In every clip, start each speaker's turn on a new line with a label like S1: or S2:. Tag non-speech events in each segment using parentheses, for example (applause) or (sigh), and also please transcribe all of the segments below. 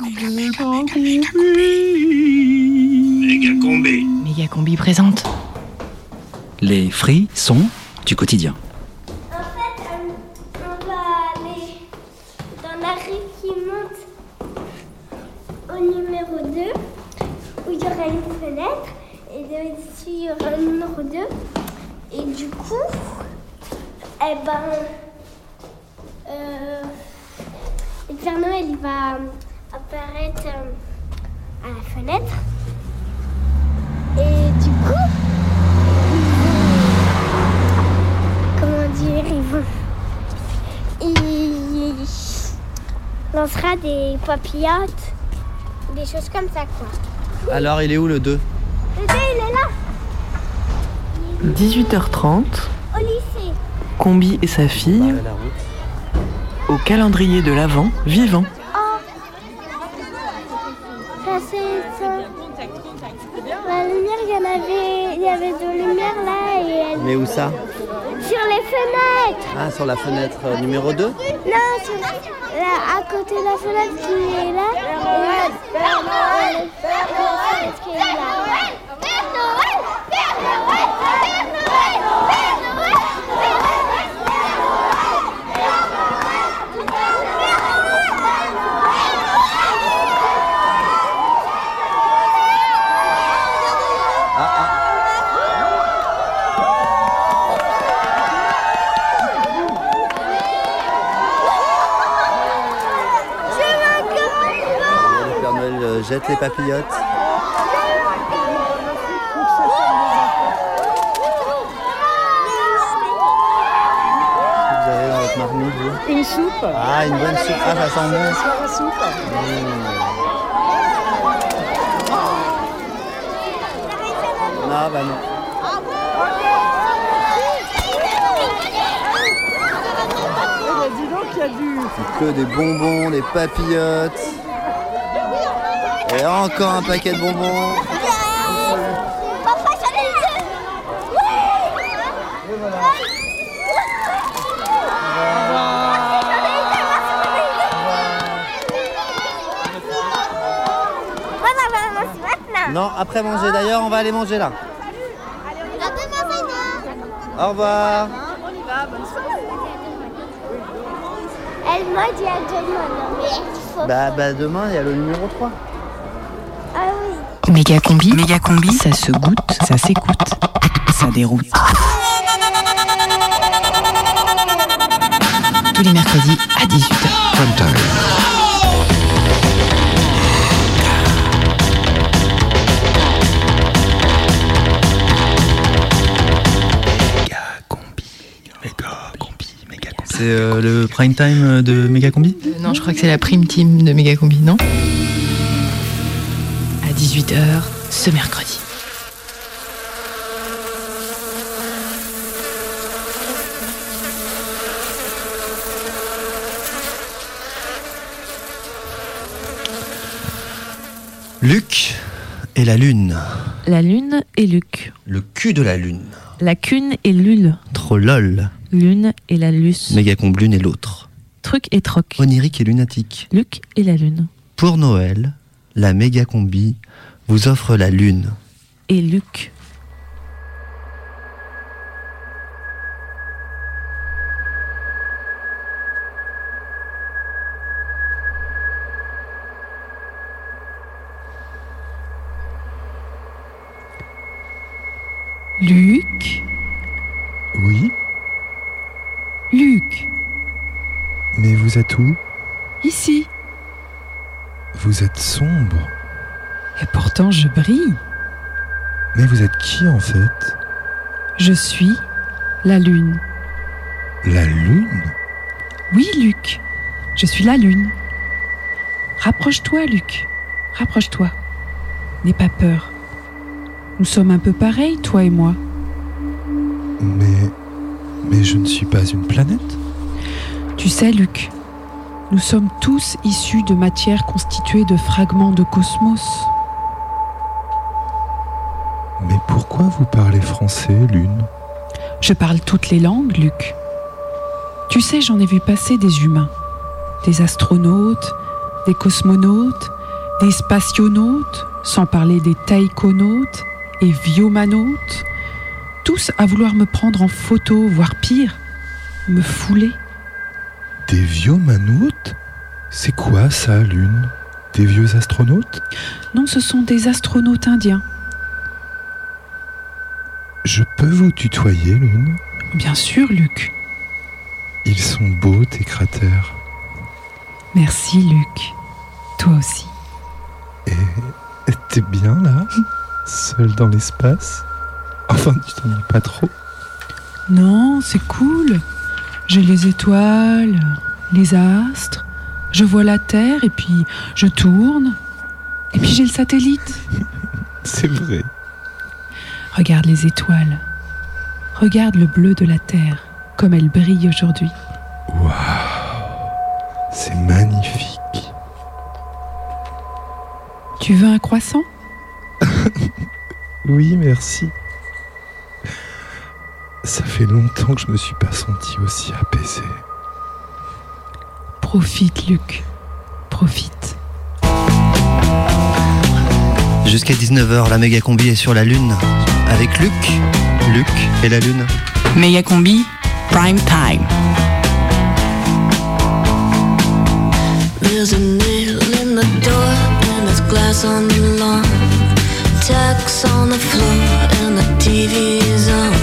S1: Mégacombi.
S2: Mégacombi présente.
S3: Les frissons du quotidien.
S4: En fait, euh, on va aller dans la rue qui monte au numéro 2, où il y aura une fenêtre, et dessus il y aura le numéro 2. Et du coup, eh ben, euh, le Père Noël il va apparaître euh, à la fenêtre. Et du coup, comment dire, ils vont. Il lancera des choses comme ça, quoi.
S5: Alors, il est où le 2
S4: Le deux, il est là,
S2: 18h30,
S4: au lycée.
S2: Combi et sa fille
S5: route.
S2: au calendrier de l'Avent vivant.
S4: Ça, c'est ça. La lumière, il y en avait, il y avait de lumière là et elle-
S5: Mais où ça
S4: sur les fenêtres.
S5: Ah, sur la fenêtre euh, numéro 2
S4: Non, sur là, à côté de la fenêtre qui est là. et la- la fenêtre qui est là.
S5: Le Père Les papillotes. Vous avez dans votre marmite, vous
S6: Une soupe.
S5: Ah, une bonne soupe. Ah, ça sent bon.
S6: Soirée soupe.
S5: Non, bah non.
S6: Eh ben, dis donc, il y a du.
S5: Que des bonbons, des papillotes. Et encore un paquet de bonbons.
S4: Papa, j'en ai deux. Voilà.
S5: Non, après manger d'ailleurs, on va aller manger là. Au revoir.
S4: Elle m'a dit à demain, non, mais il faut
S5: Bah, bah demain, il y a le numéro 3.
S2: Méga combi, méga combi, ça se goûte, ça s'écoute, ça déroute. Tous les mercredis à 18h.
S3: C'est euh, le prime time de Megacombi
S2: Euh, non, je crois que c'est la prime team de Méga combi, non? À 18h ce mercredi.
S5: Luc et la lune.
S7: La lune et Luc.
S5: Le cul de la lune.
S7: La cune et lul.
S5: Trop lol.
S7: Lune et la luce.
S5: Mégacombe lune et l'autre.
S7: Truc et troc.
S5: Onirique et lunatique.
S7: Luc et la lune.
S5: Pour Noël, la Mégacombi vous offre la lune.
S7: Et Luc
S8: Oui,
S9: Luc
S8: mais vous êtes où
S9: Ici
S8: Vous êtes sombre.
S9: Et pourtant je brille.
S8: Mais vous êtes qui en fait?
S9: Je suis la lune.
S8: La lune?
S9: Oui, Luc. Je suis la lune. Rapproche-toi, Luc. Rapproche-toi. N'aie pas peur. Nous sommes un peu pareils, toi et moi.
S8: Mais. Mais je ne suis pas une planète?
S9: Tu sais, Luc, nous sommes tous issus de matière constituée de fragments de cosmos.
S8: Pourquoi vous parlez français, lune?
S9: Je parle toutes les langues, Luc. Tu sais, j'en ai vu passer des humains, des astronautes, des cosmonautes, des spationautes, sans parler des taïkonautes et viomanautes, tous à vouloir me prendre en photo, voire pire, me fouler.
S8: Des viomanautes C'est quoi ça, Lune? Des vieux astronautes?
S9: Non, ce sont des astronautes indiens.
S8: Je peux vous tutoyer, Lune
S9: Bien sûr, Luc.
S8: Ils sont beaux, tes cratères.
S9: Merci, Luc. Toi aussi.
S8: Et t'es bien là Seul dans l'espace? Enfin, tu t'ennuies pas trop
S9: Non, c'est cool. J'ai les étoiles, les astres, je vois la Terre et puis je tourne. Et puis j'ai le satellite. (laughs)
S8: C'est vrai.
S9: Regarde les étoiles. Regarde le bleu de la Terre, comme elle brille aujourd'hui.
S8: Waouh C'est magnifique.
S9: Tu veux un croissant? (laughs)
S8: Oui, merci. Ça fait longtemps que je me suis pas senti aussi apaisé.
S9: Profite, Luc. Profite.
S3: Jusqu'à 19h, la méga combi est sur la Lune. Avec Luc. Luc et la Lune.
S2: Méga combi, prime time.
S1: There's a nail in the door and there's glass on the lawn. Tacks on the floor and the TV is on.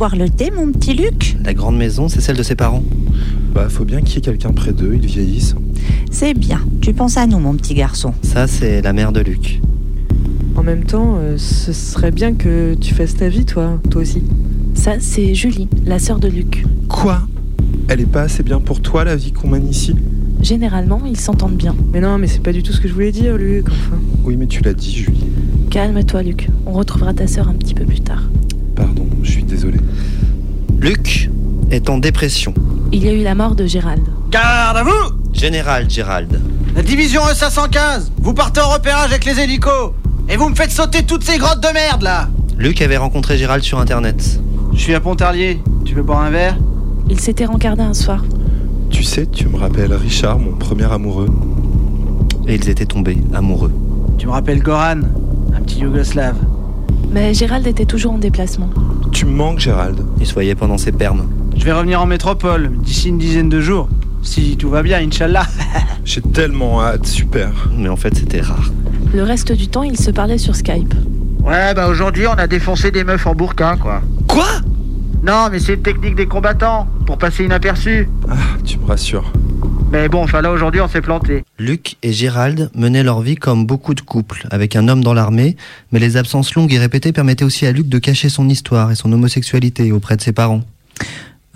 S10: Boire le thé, mon petit Luc
S3: La grande maison, c'est celle de ses parents.
S8: Bah, faut bien qu'il y ait quelqu'un près d'eux, ils vieillissent.
S10: C'est bien. Tu penses à nous, mon petit garçon.
S3: Ça, c'est la mère de Luc.
S6: En même temps, euh, ce serait bien que tu fasses ta vie, toi, toi aussi.
S7: Ça, c'est Julie, la sœur de Luc.
S8: Quoi? Elle est pas assez bien pour toi, la vie qu'on mène ici?
S7: Généralement, ils s'entendent bien.
S6: Mais non, mais c'est pas du tout ce que je voulais dire, Luc, enfin.
S8: Oui, mais tu l'as dit, Julie.
S7: Calme-toi, Luc. On retrouvera ta sœur un petit peu plus tard.
S3: Luc est en dépression.
S7: Il y a eu la mort de Gérald.
S11: Garde à vous
S3: Général Gérald.
S11: La division E515 Vous partez en repérage avec les hélicos Et vous me faites sauter toutes ces grottes de merde, là
S3: Luc avait rencontré Gérald sur Internet.
S11: Je suis à Pontarlier. Tu veux boire un verre?
S7: Il s'était rencardé un soir.
S8: Tu sais, tu me rappelles Richard, mon premier amoureux.
S3: Et ils étaient tombés amoureux.
S11: Tu me rappelles Goran, un petit yougoslave.
S7: Mais Gérald était toujours en déplacement.
S8: Tu me manques, Gérald.
S3: Il se voyait pendant ses permes.
S11: Je vais revenir en métropole d'ici une dizaine de jours. Si tout va bien, Inch'Allah. (laughs)
S8: J'ai tellement hâte, super.
S3: Mais en fait, c'était rare.
S7: Le reste du temps, ils se parlaient sur Skype.
S11: Ouais, bah aujourd'hui, on a défoncé des meufs en burqa, quoi.
S3: Quoi?
S11: Non, mais c'est une technique des combattants, pour passer inaperçu.
S8: Ah, tu me rassures.
S11: Mais bon, enfin là aujourd'hui on s'est planté.
S3: Luc et Gérald menaient leur vie comme beaucoup de couples, avec un homme dans l'armée, mais les absences longues et répétées permettaient aussi à Luc de cacher son histoire et son homosexualité auprès de ses parents.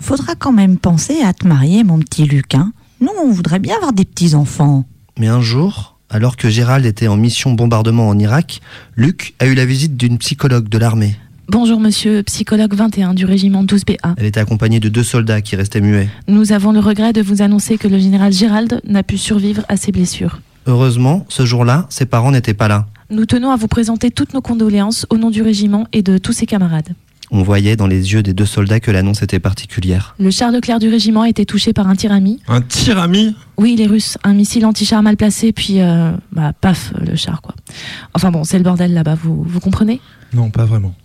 S10: Faudra quand même penser à te marier, mon petit Luc. Hein Nous, on voudrait bien avoir des petits-enfants.
S3: Mais un jour, alors que Gérald était en mission bombardement en Irak, Luc a eu la visite d'une psychologue de l'armée.
S7: Bonjour monsieur, psychologue 21 du régiment 12BA.
S3: Elle était accompagnée de deux soldats qui restaient muets.
S7: Nous avons le regret de vous annoncer que le général Gérald n'a pu survivre à ses blessures.
S3: Heureusement, ce jour-là, ses parents n'étaient pas là.
S7: Nous tenons à vous présenter toutes nos condoléances au nom du régiment et de tous ses camarades.
S3: On voyait dans les yeux des deux soldats que l'annonce était particulière.
S7: Le char Leclerc du régiment a été touché par un tir ami.
S8: Un tir ami
S7: Oui, les Russes. Un missile anti-char mal placé, puis euh, bah, paf, le char quoi. Enfin bon, c'est le bordel là-bas, vous, vous comprenez?
S8: Non, pas vraiment.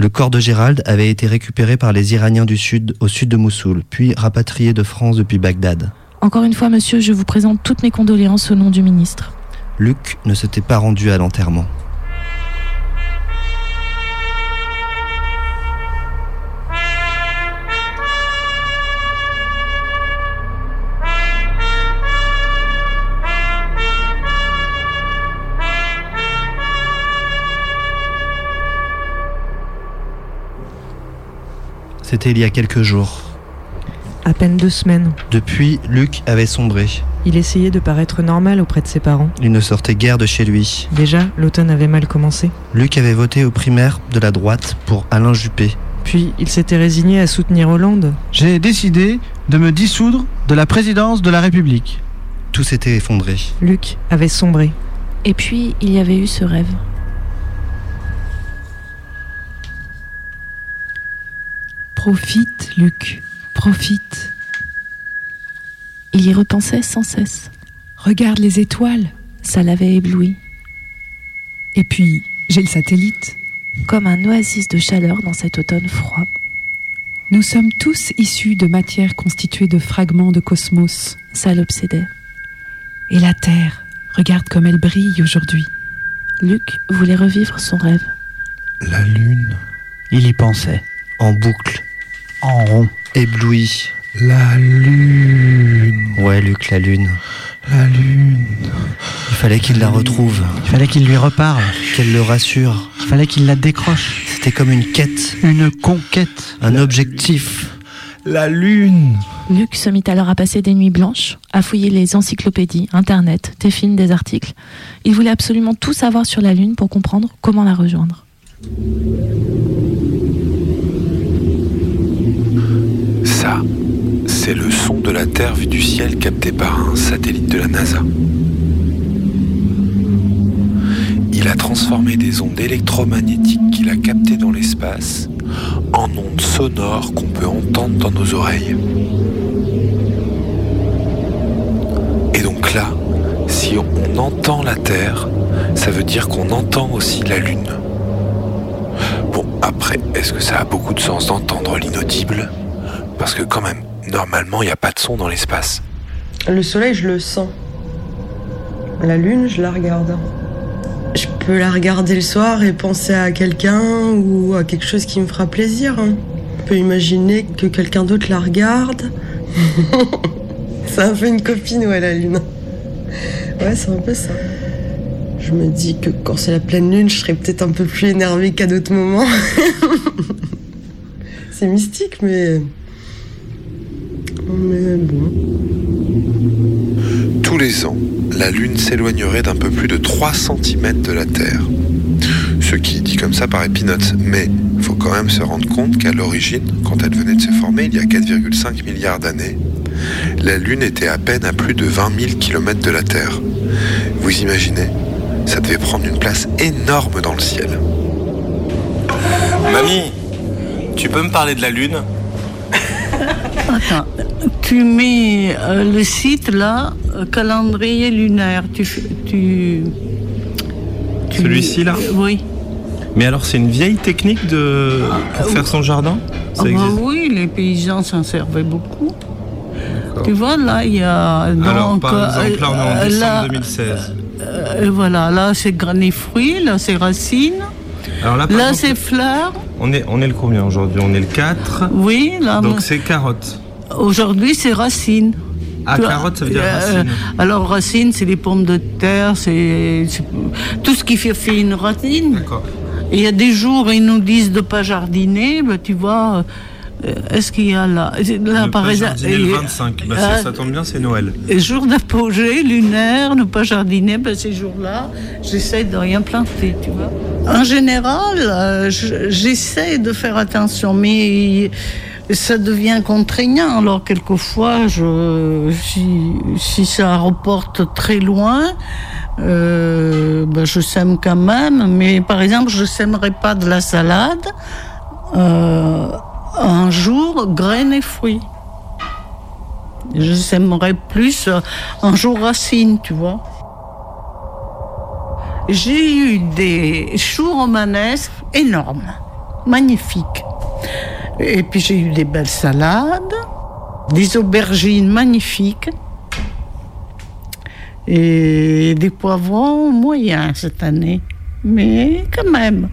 S3: Le corps de Gérald avait été récupéré par les Iraniens du Sud au sud de Mossoul, puis rapatrié de France depuis Bagdad.
S7: Encore une fois, monsieur, je vous présente toutes mes condoléances au nom du ministre.
S3: Luc ne s'était pas rendu à l'enterrement. C'était il y a quelques jours.
S6: À peine deux semaines.
S3: Depuis, Luc avait sombré.
S6: Il essayait de paraître normal auprès de ses parents.
S3: Il ne sortait guère de chez lui.
S6: Déjà, l'automne avait mal commencé.
S3: Luc avait voté aux primaires de la droite pour Alain Juppé.
S6: Puis, il s'était résigné à soutenir Hollande.
S11: J'ai décidé de me dissoudre de la présidence de la République.
S3: Tout s'était effondré.
S6: Luc avait sombré.
S7: Et puis, il y avait eu ce rêve.
S9: Profite, Luc, profite.
S7: Il y repensait sans cesse.
S9: Regarde les étoiles.
S7: Ça l'avait ébloui.
S9: Et puis, j'ai le satellite.
S7: Comme un oasis de chaleur dans cet automne froid.
S9: Nous sommes tous issus de matière constituée de fragments de cosmos.
S7: Ça l'obsédait.
S9: Et la Terre, regarde comme elle brille aujourd'hui.
S7: Luc voulait revivre son rêve.
S8: La lune.
S11: Il y pensait.
S3: En boucle,
S11: En rond.
S3: ébloui.
S8: La lune.
S3: Ouais, Luc, la lune.
S8: La lune.
S3: Il fallait qu'il la retrouve,
S11: Il fallait qu'il lui reparle.
S3: qu'elle le rassure.
S11: Il fallait qu'il la décroche.
S3: C'était comme une quête,
S11: Une conquête.
S3: un objectif.
S8: La lune.
S7: Luc se mit alors à passer des nuits blanches, à fouiller les encyclopédies, Internet, des films, des articles. Il voulait absolument tout savoir sur la Lune pour comprendre comment la rejoindre.
S12: Ça, c'est le son de la Terre vue du ciel capté par un satellite de la NASA. Il a transformé des ondes électromagnétiques qu'il a captées dans l'espace en ondes sonores qu'on peut entendre dans nos oreilles. Et donc là, si on entend la Terre, ça veut dire qu'on entend aussi la Lune. Bon, après, est-ce que ça a beaucoup de sens d'entendre l'inaudible? Parce que quand même, normalement, il n'y a pas de son dans l'espace.
S13: Le soleil, je le sens. La lune, je la regarde. Je peux la regarder le soir et penser à quelqu'un ou à quelque chose qui me fera plaisir. hein. Je peux imaginer que quelqu'un d'autre la regarde. c'est un peu une copine, ouais, la lune. Ouais, c'est un peu ça. Je me dis que quand c'est la pleine lune, je serais peut-être un peu plus énervée qu'à d'autres moments. (laughs) c'est mystique, mais.
S12: Tous les ans, la Lune s'éloignerait d'un peu plus de 3 cm de la Terre. Ce qui, dit comme ça, paraît peanuts, mais faut quand même se rendre compte qu'à l'origine, quand elle venait de se former il y a 4,5 milliards d'années, la Lune était à peine à plus de 20 000 km de la Terre. Vous imaginez Ça devait prendre une place énorme dans le ciel.
S14: Mamie, tu peux me parler de la Lune? (laughs)
S15: Attends, tu mets euh, le site là, euh, calendrier lunaire. Tu, fais- tu, tu-
S8: Celui-ci là
S15: Oui.
S8: Mais alors c'est une vieille technique de pour faire son jardin? Ça
S15: Ah bah oui, les paysans s'en servaient beaucoup. Tu vois, là, il y a. Donc,
S8: Alors par
S15: euh,
S8: exemple là on est en
S15: euh,
S8: décembre
S15: là,
S8: 2016.
S15: euh, voilà, là c'est granit fruits, là c'est racines,
S8: Alors là,
S15: là c'est fleurs.
S8: on est on est le combien aujourd'hui? On est le 4.
S15: Oui, là.
S8: Donc c'est carottes.
S15: Aujourd'hui c'est racines.
S14: Ah, carotte, ça veut dire
S15: euh,
S14: racine.
S15: Alors, racine, c'est les pommes de terre, c'est tout ce qui fait, fait une racine.
S14: D'accord.
S15: Il y a des jours, ils nous disent de pas jardiner, ben, tu vois. euh, Est-ce qu'il y a là, là
S14: Ne
S15: par
S14: pas
S15: exemple,
S14: le
S15: et-
S14: 25. Bah,
S15: ah,
S14: ça, tombe bien, c'est Noël.
S15: jour d'apogée lunaire, ne pas jardiner, ben ces jours-là, j'essaie de rien planter, tu vois. En général, euh, je- j'essaie de faire attention, mais ça devient contraignant. Alors quelquefois, je, si, ça reporte très loin, euh, ben, je sème quand même. Mais par exemple, je sèmerai pas de la salade euh, un jour graines et fruits. Je sèmerais plus euh, un jour racine, tu vois. J'ai eu des choux romanesques énormes, magnifiques. Et puis j'ai eu des belles salades, des aubergines magnifiques et des poivrons moyens cette année. Mais quand même.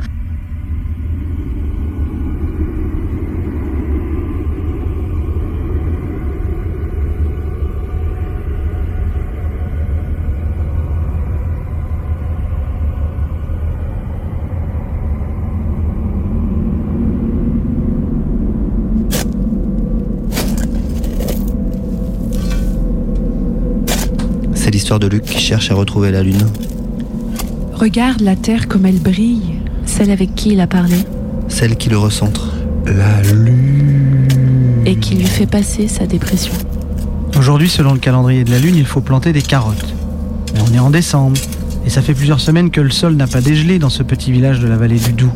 S3: L'histoire de Luc qui cherche à retrouver la lune.
S9: Regarde la terre comme elle brille.
S7: Celle avec qui il a parlé
S3: Celle qui le recentre.
S8: La lune.
S7: et qui lui fait passer sa dépression.
S11: Aujourd'hui, selon le calendrier de la Lune, il faut planter des carottes. Mais on est en décembre. Et ça fait plusieurs semaines que le sol n'a pas dégelé dans ce petit village de la vallée du Doubs.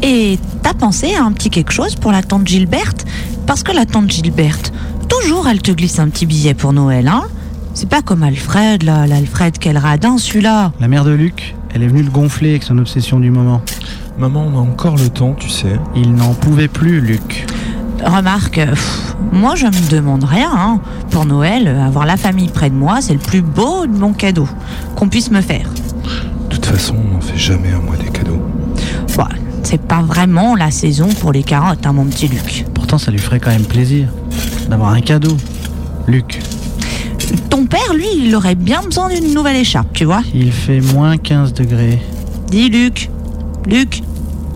S10: Et t'as pensé à un petit quelque chose pour la tante Gilberte? Parce que la tante Gilberte, toujours elle te glisse un petit billet pour Noël, hein? C'est pas comme Alfred, là, l'Alfred quel radin celui-là
S11: La mère de Luc, elle est venue le gonfler avec son obsession du moment.
S8: Maman, on a encore le temps, tu sais.
S11: Il n'en pouvait plus, Luc.
S10: Remarque, euh, pff, moi je me demande rien. hein. Pour Noël, euh, avoir la famille près de moi, c'est le plus beau de mon cadeau qu'on puisse me faire.
S8: De toute façon, on n'en fait jamais un mois des cadeaux.
S10: Bon, c'est pas vraiment la saison pour les carottes, hein, mon petit Luc.
S11: Pourtant, ça lui ferait quand même plaisir d'avoir un cadeau. Luc,
S10: Ton père, lui, il aurait bien besoin d'une nouvelle écharpe, tu vois.
S11: il fait moins 15 degrés.
S10: Dis Luc, Luc,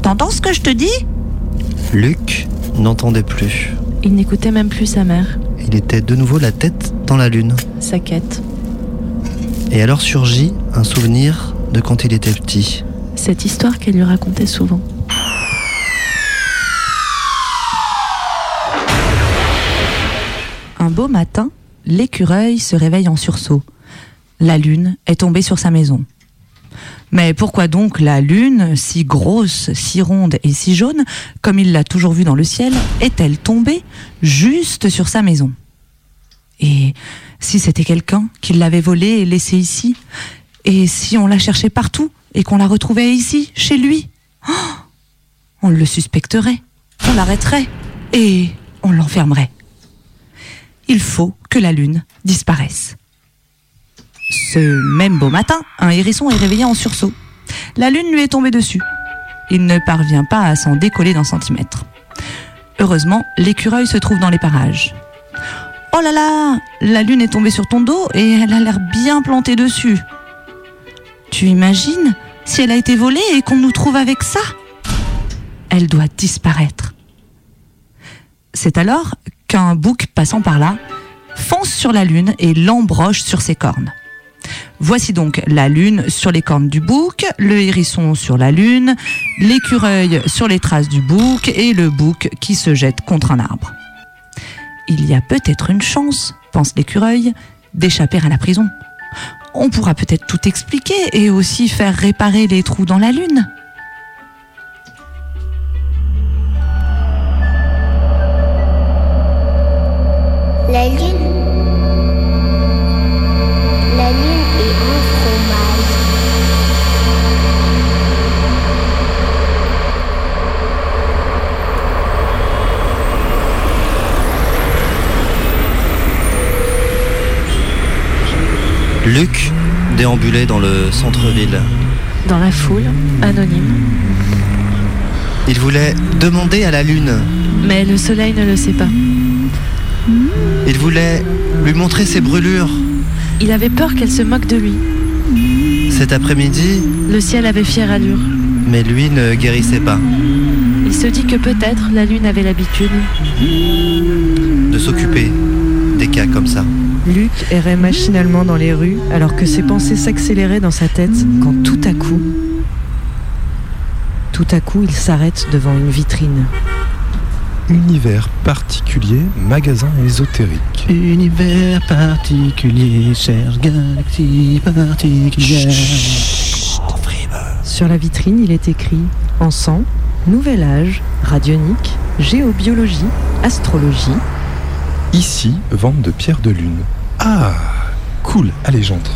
S10: t'entends ce que je te dis?
S3: Luc n'entendait plus.
S7: Il n'écoutait même plus sa mère,
S3: Il était de nouveau la tête dans la lune.
S7: sa quête.
S3: Et alors surgit un souvenir de quand il était petit.
S7: Cette histoire qu'elle lui racontait souvent.
S10: Un beau matin, l'écureuil se réveille en sursaut. La lune est tombée sur sa maison. Mais pourquoi donc la lune, si grosse, si ronde et si jaune, comme il l'a toujours vue dans le ciel, est-elle tombée juste sur sa maison? Et si c'était quelqu'un qui l'avait volée et laissée ici? Et si on la cherchait partout et qu'on la retrouvait ici, chez lui? Oh! On le suspecterait, on l'arrêterait et on l'enfermerait il faut que la lune disparaisse. Ce même beau matin, un hérisson est réveillé en sursaut. La lune lui est tombée dessus. Il ne parvient pas à s'en décoller d'un centimètre. Heureusement, l'écureuil se trouve dans les parages. Oh là là, la lune est tombée sur ton dos et elle a l'air bien plantée dessus. Tu imagines si elle a été volée et qu'on nous trouve avec ça? Elle doit disparaître. C'est alors qu'un bouc passant par là fonce sur la lune et l'embroche sur ses cornes. Voici donc la lune sur les cornes du bouc, le hérisson sur la lune, l'écureuil sur les traces du bouc et le bouc qui se jette contre un arbre. Il y a peut-être une chance, pense l'écureuil, d'échapper à la prison. On pourra peut-être tout expliquer et aussi faire réparer les trous dans la lune.
S4: La lune. La lune est mon fromage.
S3: Luc déambulait dans le centre-ville.
S7: Dans la foule, anonyme.
S3: Il voulait demander à la lune.
S7: Mais le soleil ne le sait pas.
S3: Il voulait Lui montrer ses brûlures.
S7: Il avait peur qu'elle se moque de lui.
S3: Cet après-midi,
S7: Le ciel avait fière allure.
S3: mais lui ne guérissait pas.
S7: Il se dit que peut-être la lune avait l'habitude.
S3: De s'occuper des cas comme ça.
S6: Luc errait machinalement dans les rues alors que ses pensées s'accéléraient dans sa tête quand tout à coup, tout à coup, il s'arrête devant une vitrine.
S8: Univers particulier, magasin ésotérique.
S11: Univers particulier, cherche galaxie particulière.
S6: Sur la vitrine, il est écrit Encens, Nouvel Âge, Radionique, Géobiologie, Astrologie.
S8: Ici, vente de pierres de lune. Ah, cool, allez j'entre.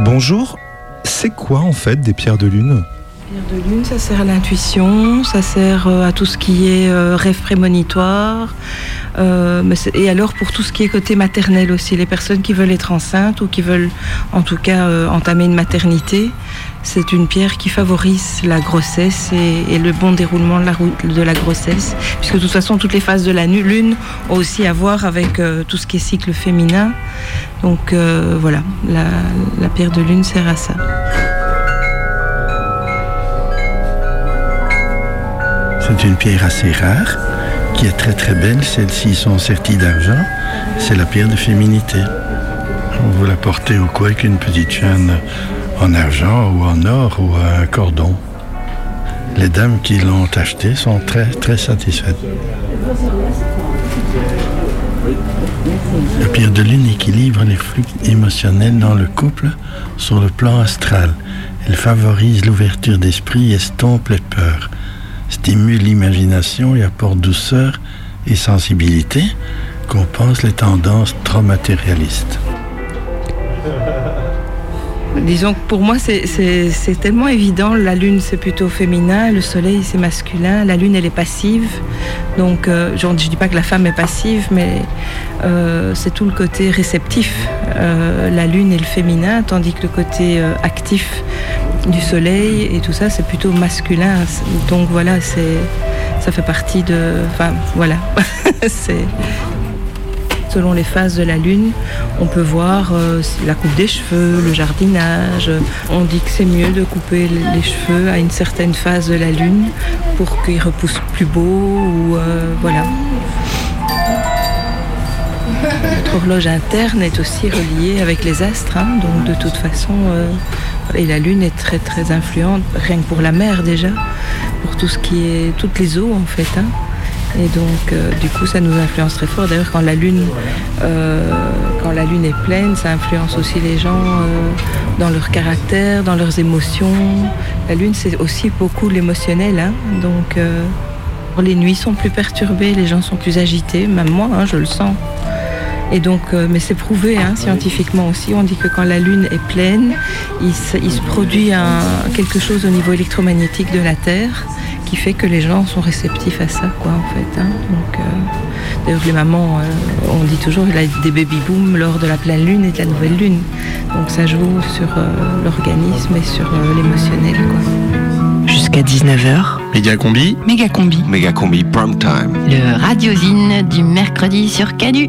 S8: Bonjour, c'est quoi en fait des pierres de lune?
S13: Pierre de lune, ça sert à l'intuition, ça sert euh, à tout ce qui est euh, rêve prémonitoire. Euh, et alors pour tout ce qui est côté maternel aussi, les personnes qui veulent être enceintes ou qui veulent en tout cas euh, entamer une maternité, c'est une pierre qui favorise la grossesse et, le bon déroulement de la, grossesse. Puisque de toute façon, toutes les phases de la lune ont aussi à voir avec euh, tout ce qui est cycle féminin. Donc voilà, la pierre de lune sert à ça.
S16: C'est une pierre assez rare, qui est très très belle. Celles-ci sont serties d'argent. C'est la pierre de féminité. Vous la portez au cou avec une petite chaîne en argent ou en or ou un cordon? Les dames qui l'ont achetée sont très très satisfaites. La pierre de lune équilibre les flux émotionnels dans le couple sur le plan astral. Elle favorise l'ouverture d'esprit et estompe les peurs, stimule l'imagination et apporte douceur et sensibilité, compense les tendances trop matérialistes.
S13: Disons que pour moi, c'est- tellement évident. La lune, c'est plutôt féminin, le soleil, c'est masculin. La lune, elle est passive. Donc, euh, je ne dis pas que la femme est passive, mais euh, c'est tout le côté réceptif. Euh, la lune est le féminin, tandis que le côté actif du soleil et tout ça, c'est plutôt masculin. Donc, voilà, ça fait partie de. Enfin, voilà. (laughs) c'est selon les phases de la lune, on peut voir euh, la coupe des cheveux, le jardinage. On dit que c'est mieux de couper les cheveux à une certaine phase de la lune pour qu'ils repoussent plus beau euh, voilà. Notre horloge interne est aussi reliée avec les astres, hein, donc de toute façon, euh, et la lune est très très influente, rien que pour la mer déjà, pour tout ce qui est toutes les eaux en fait. hein. Et donc, euh, du coup, ça nous influence très fort. D'ailleurs, quand la lune, euh, quand la lune est pleine, ça influence aussi les gens euh, dans leur caractère, dans leurs émotions. La lune, c'est aussi beaucoup l'émotionnel. hein. Donc, les nuits sont plus perturbées, les gens sont plus agités. Même moi, hein, je le sens. Et donc, mais c'est prouvé hein, scientifiquement aussi. On dit que quand la lune est pleine, il se, produit quelque chose au niveau électromagnétique de la Terre qui fait que les gens sont réceptifs à ça, quoi, en fait. hein. Donc, euh, d'ailleurs, les mamans, euh, on dit toujours, il y a des baby booms lors de la pleine lune et de la nouvelle lune. Donc, ça joue sur euh, l'organisme et sur euh, l'émotionnel, quoi.
S2: Jusqu'à 19h,
S14: Méga combi.
S2: méga combi.
S14: Méga combi prime time.
S2: Le radiosine du mercredi sur Canu.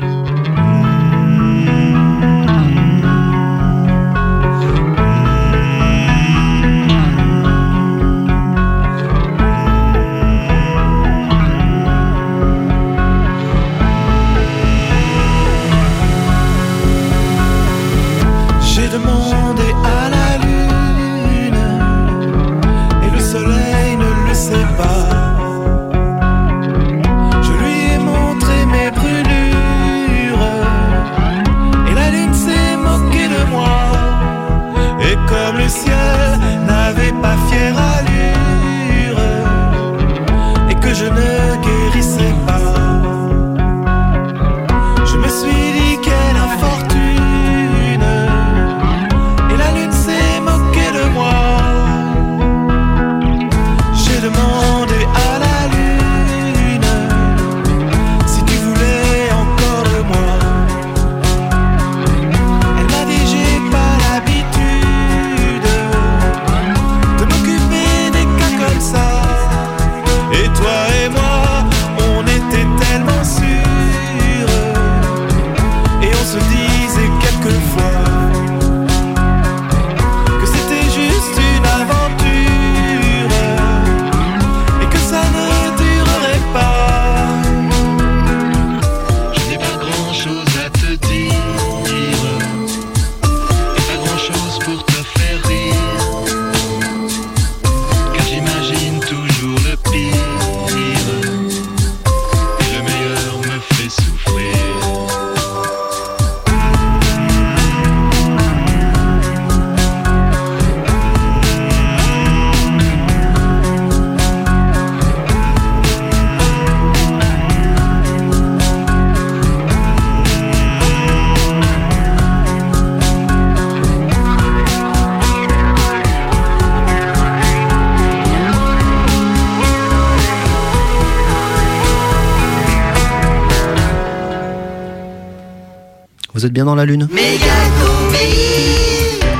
S3: Dans la lune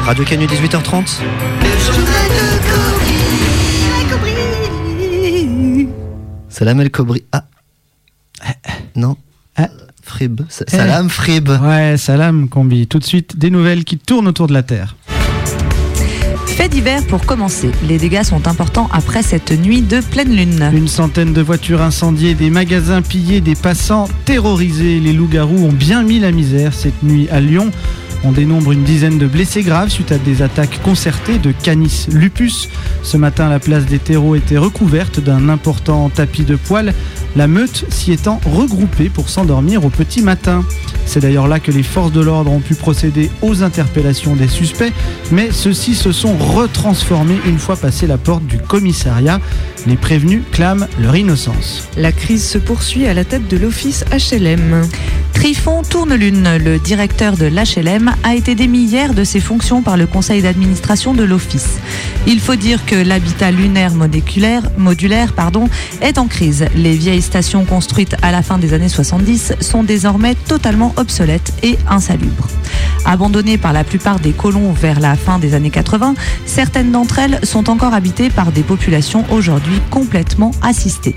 S3: Radio Canu 18h30 Salam El Kobri. Ah Non Frib. Sa- Salam Frib.
S11: Ouais, salam Combi. Tout de suite, des nouvelles qui tournent autour de la Terre.
S10: Fait divers pour commencer. Les dégâts sont importants après cette nuit de pleine lune.
S11: Une centaine de voitures incendiées, des magasins pillés, des passants terrorisés. Les loups-garous ont bien mis la misère cette nuit à Lyon. On dénombre une dizaine de blessés graves suite à des attaques concertées de Canis lupus. Ce matin, la place des terreaux était recouverte d'un important tapis de poils, la meute s'y étant regroupée pour s'endormir au petit matin. C'est d'ailleurs là que les forces de l'ordre ont pu procéder aux interpellations des suspects, mais ceux-ci se sont retransformés une fois passé la porte du commissariat. Les prévenus clament leur innocence.
S6: La crise se poursuit à la tête de l'office HLM.
S10: Trifon Tournelune, le directeur de l'HLM, a été démis hier de ses fonctions par le conseil d'administration de l'office. Il faut dire que l'habitat lunaire modulaire, pardon, est en crise. Stations construites à la fin des années 70 sont désormais totalement obsolètes et insalubres. Abandonnées par la plupart des colons vers la fin des années 80, certaines d'entre elles sont encore habitées par des populations aujourd'hui complètement assistées.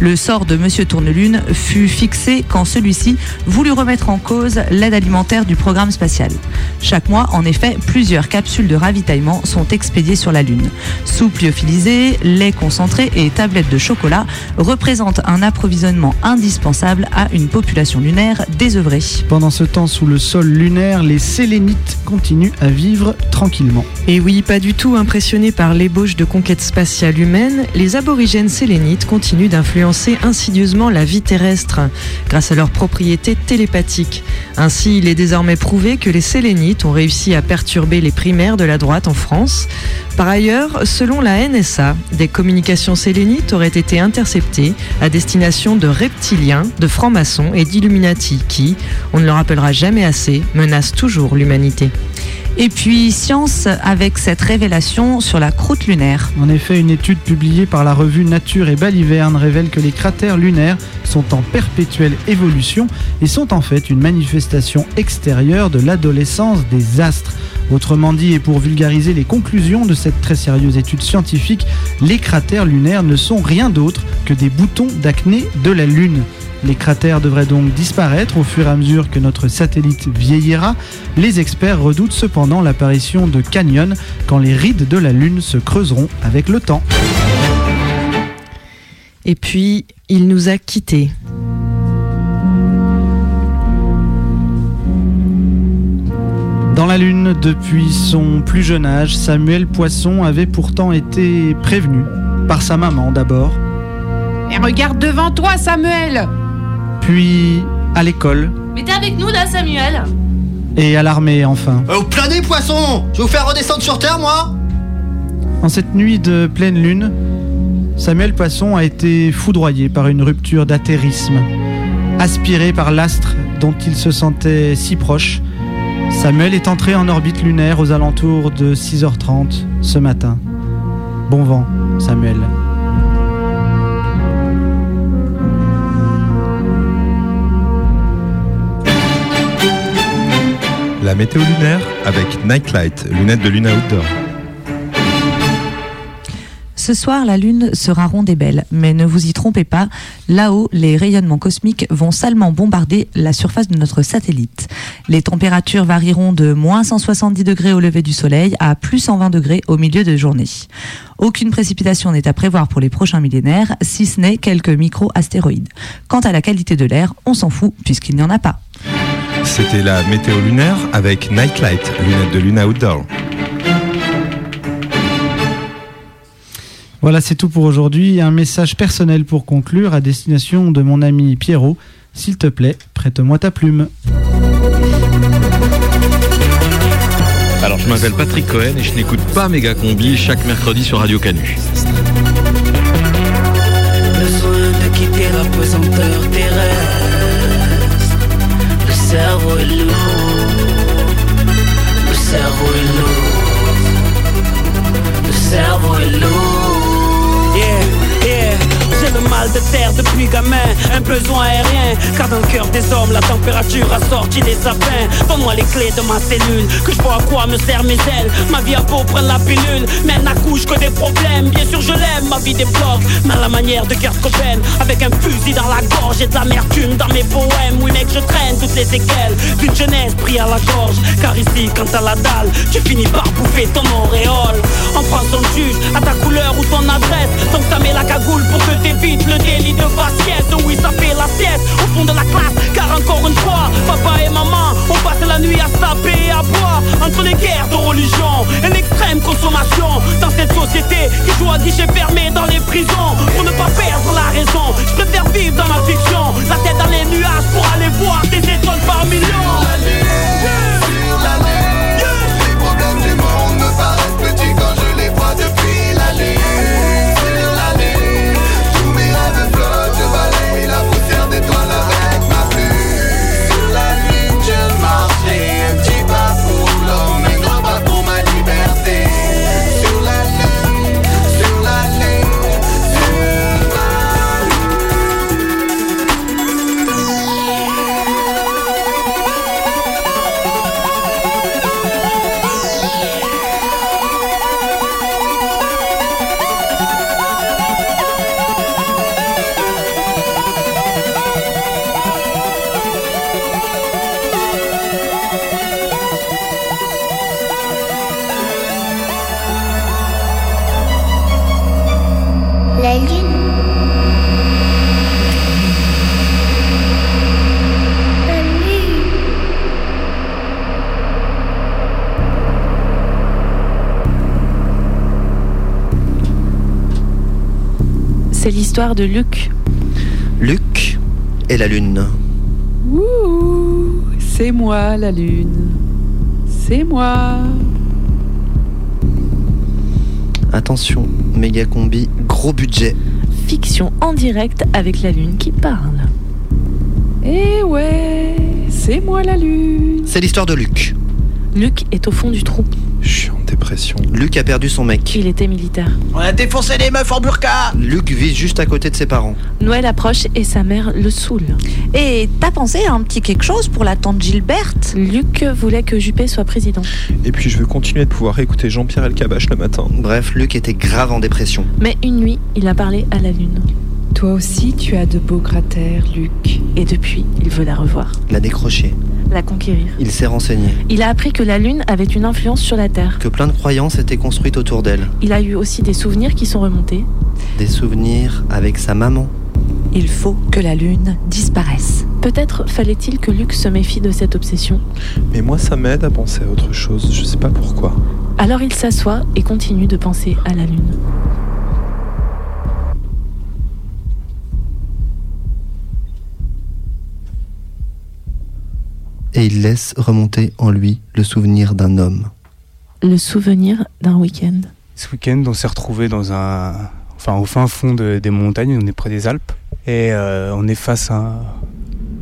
S10: Le sort de Monsieur Tournelune fut fixé quand celui-ci voulut remettre en cause l'aide alimentaire du programme spatial. Chaque mois, en effet, plusieurs capsules de ravitaillement sont expédiées sur la Lune. Soupe lyophilisée, lait concentré et tablettes de chocolat représentent un approvisionnement indispensable à une population lunaire désœuvrée.
S11: Pendant ce temps, sous le sol lunaire, les sélénites continuent à vivre tranquillement.
S6: Et oui, pas du tout impressionnés par l'ébauche de conquête spatiale humaine, les aborigènes sélénites continuent d'influencer insidieusement la vie terrestre grâce à leurs propriétés télépathiques. Ainsi, il est désormais prouvé que les sélénites ont réussi à perturber les primaires de la droite en France. Par ailleurs, selon la NSA, des communications sélénites auraient été interceptées à destination de reptiliens, de francs-maçons et d'illuminati qui, on ne le rappellera jamais assez, menacent toujours l'humanité.
S10: Et puis, science avec cette révélation sur la croûte lunaire.
S11: En effet, une étude publiée par la revue Nature et Baliverne révèle que les cratères lunaires sont en perpétuelle évolution et sont en fait une manifestation extérieure de l'adolescence des astres. Autrement dit, et pour vulgariser les conclusions de cette très sérieuse étude scientifique, les cratères lunaires ne sont rien d'autre que des boutons d'acné de la Lune. Les cratères devraient donc disparaître au fur et à mesure que notre satellite vieillira. Les experts redoutent cependant l'apparition de canyons quand les rides de la Lune se creuseront avec le temps.
S6: Et puis, il nous a quittés.
S11: Dans la Lune, depuis son plus jeune âge, Samuel Poisson avait pourtant été prévenu, par sa maman d'abord,
S9: Et regarde devant toi, Samuel
S11: puis à l'école
S7: Mais t'es avec nous là, Samuel
S11: et à l'armée enfin.
S3: Euh, Au plané, poisson Je vais vous faire redescendre sur Terre, moi
S11: En cette nuit de pleine lune, Samuel Poisson a été foudroyé par une rupture d'atterrisme. Aspiré par l'astre dont il se sentait si proche, Samuel est entré en orbite lunaire aux alentours de 6h30 ce matin. Bon vent, Samuel.
S12: La météo lunaire avec Nightlight, lunettes de Luna Outdoor.
S10: Ce soir, la Lune sera ronde et belle, mais ne vous y trompez pas, là-haut, les rayonnements cosmiques vont salement bombarder la surface de notre satellite. Les températures varieront de moins 170 degrés au lever du soleil à plus 120 degrés au milieu de journée. Aucune précipitation n'est à prévoir pour les prochains millénaires, si ce n'est quelques micro-astéroïdes. Quant à la qualité de l'air, on s'en fout puisqu'il n'y en a pas.
S12: C'était la météo lunaire avec Nightlight, lunettes de Luna Outdoor.
S11: Voilà, c'est tout pour aujourd'hui. Un message personnel pour conclure à destination de mon ami Pierrot. S'il te plaît, prête-moi ta plume.
S17: Alors, je m'appelle Patrick Cohen et je n'écoute pas Méga Combi chaque mercredi sur Radio Canu.
S18: Besoin de quitter la pesanteur terrestre. Cerveau est lourd. Le cerveau est lourd. Le cerveau est lourd.
S19: Mal de terre depuis gamin, un besoin aérien. Car dans le cœur des hommes, la température a sorti les sapins. Donne-moi les clés de ma cellule, que je vois à quoi me sert mes ailes. Ma vie beau prendre la pilule, mais elle n'accouche que des problèmes. Bien sûr, je l'aime, ma vie débloque, mais à la manière de Kurt Cobain. Avec un fusil dans la gorge et de l'amertume dans mes poèmes. Oui, mec, je traîne toutes les séquelles d'une jeunesse pris à la gorge. Car ici, quand t'as la dalle, tu finis par bouffer ton auréole. En France, on juge à ta couleur ou ton adresse. Donc ça met la cagoule pour que t'évites le délit de faciès. Oui, ça fait la sieste au fond de la classe. Car encore une fois, papa et maman, on passe la nuit à se taper et à boire. Entre les guerres de religion et l'extrême consommation. Dans cette société qui joue à guichet fermé dans les prisons. Pour ne pas perdre la raison, je préfère vivre dans ma fiction. La tête dans les nuages pour aller voir des étoiles par millions.
S18: Les problèmes du monde me paraissent petits quand je les vois depuis la lune.
S7: L'histoire de Luc.
S3: Luc et la lune.
S9: Ouh, c'est moi la lune. C'est moi.
S3: Attention, méga combi, gros budget.
S7: Fiction en direct avec la lune qui parle.
S9: Eh ouais, c'est moi la lune.
S3: C'est l'histoire de Luc.
S7: Luc est au fond du trou.
S8: En dépression.
S3: Luc a perdu son mec.
S7: Il était militaire.
S19: On a défoncé les meufs en burqa
S3: Luc vit juste à côté de ses parents.
S7: Noël approche et sa mère le saoule.
S10: Et t'as pensé à un petit quelque chose pour la tante Gilberte?
S7: Luc voulait que Juppé soit président.
S8: Et puis je veux continuer de pouvoir écouter Jean-Pierre Elkabach le matin.
S3: Bref, Luc était grave en dépression.
S7: Mais une nuit, il a parlé à la lune.
S9: Toi aussi, tu as de beaux cratères, Luc.
S7: Et depuis, il veut la revoir,
S3: L'a décroché.
S7: La conquérir.
S3: Il s'est renseigné.
S7: Il a appris que la lune avait une influence sur la Terre.
S3: Que plein de croyances étaient construites autour d'elle.
S7: Il a eu aussi des souvenirs qui sont remontés.
S3: Des souvenirs avec sa maman.
S10: Il faut que la lune disparaisse.
S7: Peut-être fallait-il que Luc se méfie de cette obsession.
S8: Mais moi, ça m'aide à penser à autre chose. Je sais pas pourquoi.
S7: Alors il s'assoit et continue de penser à la lune.
S3: Et il laisse remonter en lui le souvenir d'un homme.
S7: Le souvenir d'un week-end.
S20: Ce week-end, on s'est retrouvé dans un, enfin, au fin fond de- des montagnes. On est près des Alpes et euh, on est face à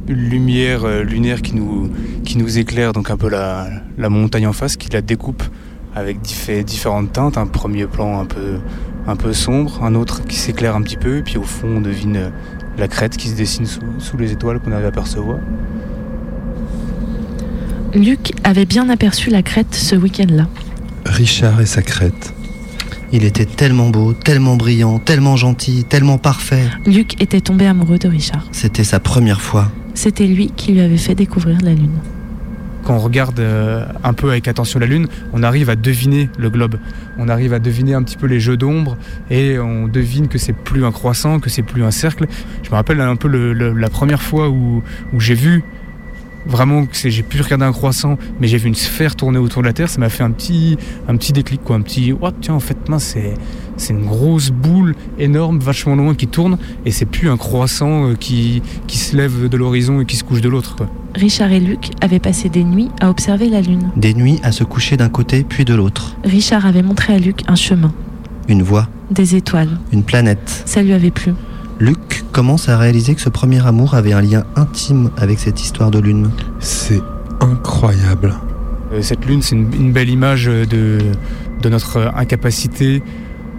S20: une lumière euh, lunaire qui nous, qui nous éclaire donc un peu la, la montagne en face, qui la découpe avec diffé- différentes teintes. Un premier plan un peu, un peu sombre, un autre qui s'éclaire un petit peu, et puis au fond on devine euh, la crête qui se dessine sous, sous les étoiles qu'on arrive à percevoir.
S7: Luc avait bien aperçu la crête ce week-end-là.
S8: Richard et sa crête.
S3: Il était tellement beau, tellement brillant, tellement gentil, tellement parfait.
S7: Luc était tombé amoureux de Richard.
S3: C'était sa première fois.
S7: C'était lui qui lui avait fait découvrir la lune.
S20: quand on regarde euh, un peu avec attention la Lune, on arrive à deviner le globe. On arrive à deviner un petit peu les jeux d'ombre et on devine que c'est plus un croissant, que c'est plus un cercle. Je me rappelle un peu le- le- la première fois où, où j'ai vu vraiment j'ai pu regarder un croissant, mais j'ai vu une sphère tourner autour de la Terre. Ça m'a fait un petit, un petit déclic, quoi, un petit. Oh tiens, en fait, mince, c'est c'est une grosse boule énorme, vachement loin, qui tourne, et c'est plus un croissant euh, qui, qui se lève de l'horizon et qui se couche de l'autre.
S7: Richard et Luc avaient passé des nuits à observer la lune.
S3: Des nuits à se coucher d'un côté puis de l'autre.
S7: Richard avait montré à Luc un chemin,
S3: Une voie,
S7: des étoiles.
S3: une planète.
S7: Ça lui avait plu.
S3: Luc commence à réaliser que ce premier amour avait un lien intime avec cette histoire de lune.
S8: C'est incroyable.
S20: Euh, Cette lune, c'est une, une belle image de, de notre incapacité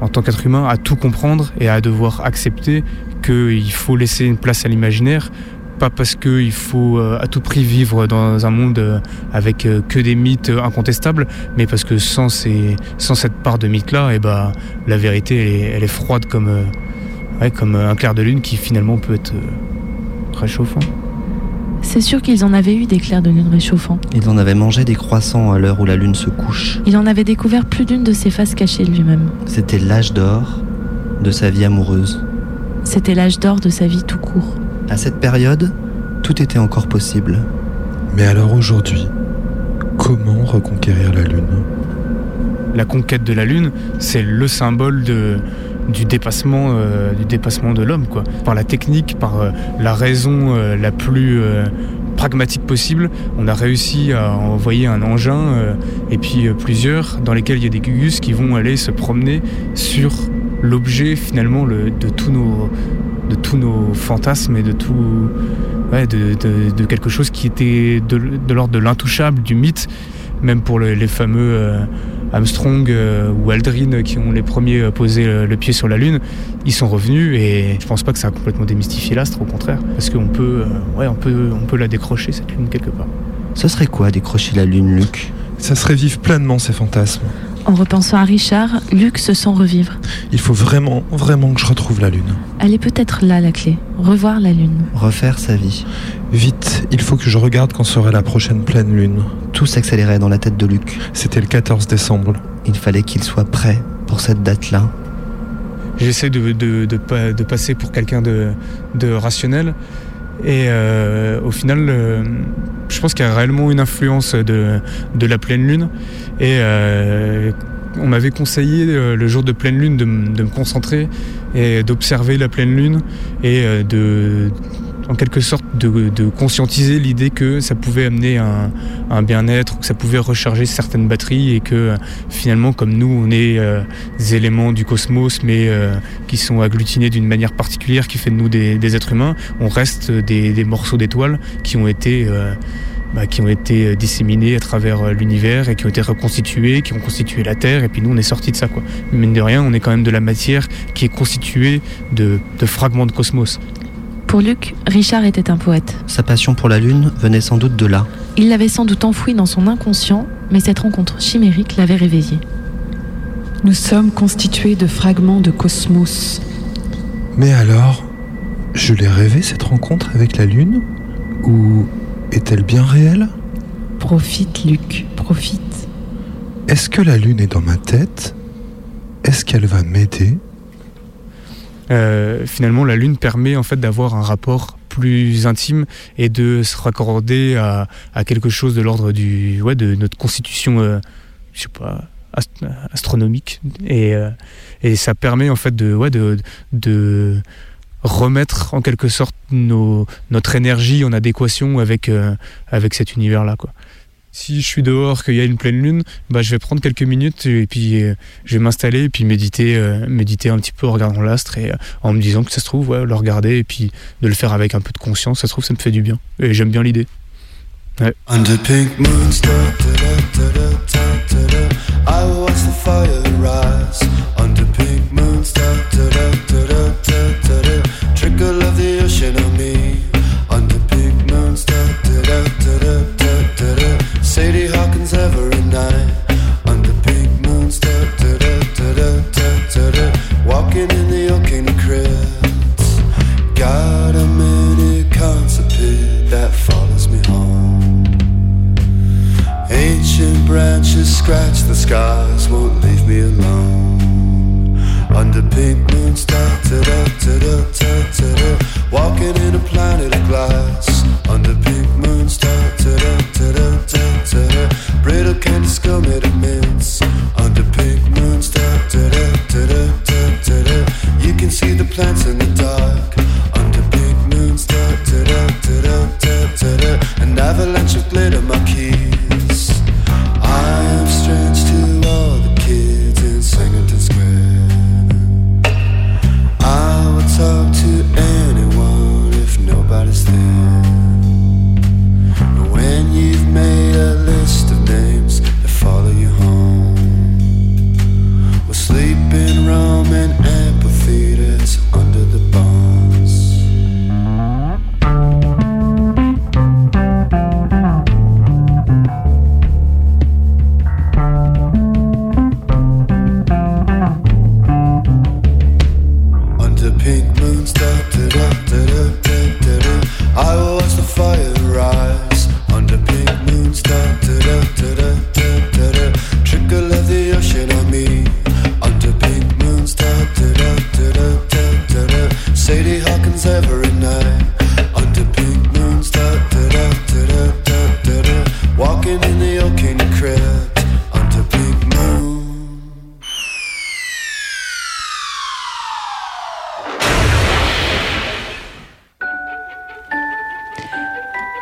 S20: en tant qu'être humain, à tout comprendre et à devoir accepter qu'il faut laisser une place à l'imaginaire. Pas parce qu'il faut euh, à tout prix vivre dans un monde euh, avec que des mythes incontestables, mais parce que sans, ces, sans cette part de mythe-là, eh ben, la vérité, elle est, elle est froide comme, ouais, comme un clair de lune qui finalement peut être euh, réchauffant.
S7: C'est sûr qu'ils en avaient eu des clairs de lune réchauffants.
S3: Il en avait mangé des croissants à l'heure où la lune se couche.
S7: Il en avait découvert plus d'une de ses faces cachées lui-même.
S3: C'était l'âge d'or de sa vie amoureuse.
S7: C'était l'âge d'or de sa vie tout court.
S3: À cette période, tout était encore possible.
S8: Mais alors aujourd'hui, comment reconquérir la Lune?
S20: La conquête de la Lune, c'est le symbole de, du dépassement, euh, du dépassement de l'homme, quoi. Par la technique, par euh, la raison euh, la plus pragmatique possible, on a réussi à envoyer un engin et puis plusieurs dans lesquels il y a des gugus qui vont aller se promener sur l'objet finalement le, de tous nos fantasmes et de tout quelque chose qui était de, l'ordre de l'intouchable, du mythe, même pour le- les fameux Armstrong euh, ou Aldrin qui ont les premiers euh, posé euh, le pied sur la Lune, ils sont revenus et je pense pas que ça a complètement démystifié l'astre, au contraire, parce qu'on peut, euh, ouais, on peut, on peut la décrocher cette Lune quelque part.
S3: Ce serait quoi décrocher la lune, Luc?
S8: Ça serait vivre pleinement ces fantasmes.
S7: En repensant à Richard, Luc se sent revivre.
S8: Il faut vraiment, vraiment que je retrouve la Lune.
S7: Elle est peut-être là la clé. Revoir la lune.
S3: Refaire sa vie.
S8: Vite, il faut que je regarde quand sera la prochaine pleine Lune.
S3: Tout s'accélérait dans la tête de Luc.
S8: C'était le 14 décembre.
S3: Il fallait qu'il soit prêt pour cette date-là.
S20: J'essaie de, de, de, pa- de passer pour quelqu'un de, de rationnel. Et euh, au final, je pense qu'il y a réellement une influence de, de la pleine lune. Et euh, on m'avait conseillé euh, le jour de pleine lune de, de me concentrer et d'observer la pleine lune et de, en quelque sorte, de, conscientiser l'idée que ça pouvait amener un, bien-être, que ça pouvait recharger certaines batteries et que finalement, comme nous, on est euh, des éléments du cosmos, mais euh, qui sont agglutinés d'une manière particulière qui fait de nous des, êtres humains, on reste des, morceaux d'étoiles qui ont été euh, bah, disséminés à travers l'univers et qui ont été reconstitués, qui ont constitué la Terre, et puis nous on est sortis de ça quoi. Mine de rien, on est quand même de la matière qui est constituée de fragments de cosmos.
S7: Pour Luc, Richard était un poète.
S3: Sa passion pour la lune venait sans doute de là.
S7: Il l'avait sans doute enfoui dans son inconscient, mais cette rencontre chimérique l'avait réveillé.
S9: Nous sommes constitués de fragments de cosmos.
S8: Mais alors, je l'ai rêvé cette rencontre avec la Lune? Ou est-elle bien réelle?
S9: Profite, Luc, profite.
S8: Est-ce que la Lune est dans ma tête? Est-ce qu'elle va m'aider?
S20: Euh, finalement, la Lune permet en fait d'avoir un rapport plus intime et de se raccorder à, quelque chose de l'ordre du ouais de notre constitution, euh, je sais pas ast- astronomique et euh, et ça permet en fait de ouais de de remettre en quelque sorte nos, notre énergie en adéquation avec avec cet univers là quoi. Si je suis dehors, qu'il y a une pleine lune, bah, je vais prendre quelques minutes et puis euh, je vais m'installer et puis méditer, euh, méditer un petit peu en regardant l'astre et euh, en me disant que ça se trouve, ouais, le regarder et puis de le faire avec un peu de conscience, ça se trouve, ça me fait du bien. Et j'aime bien l'idée.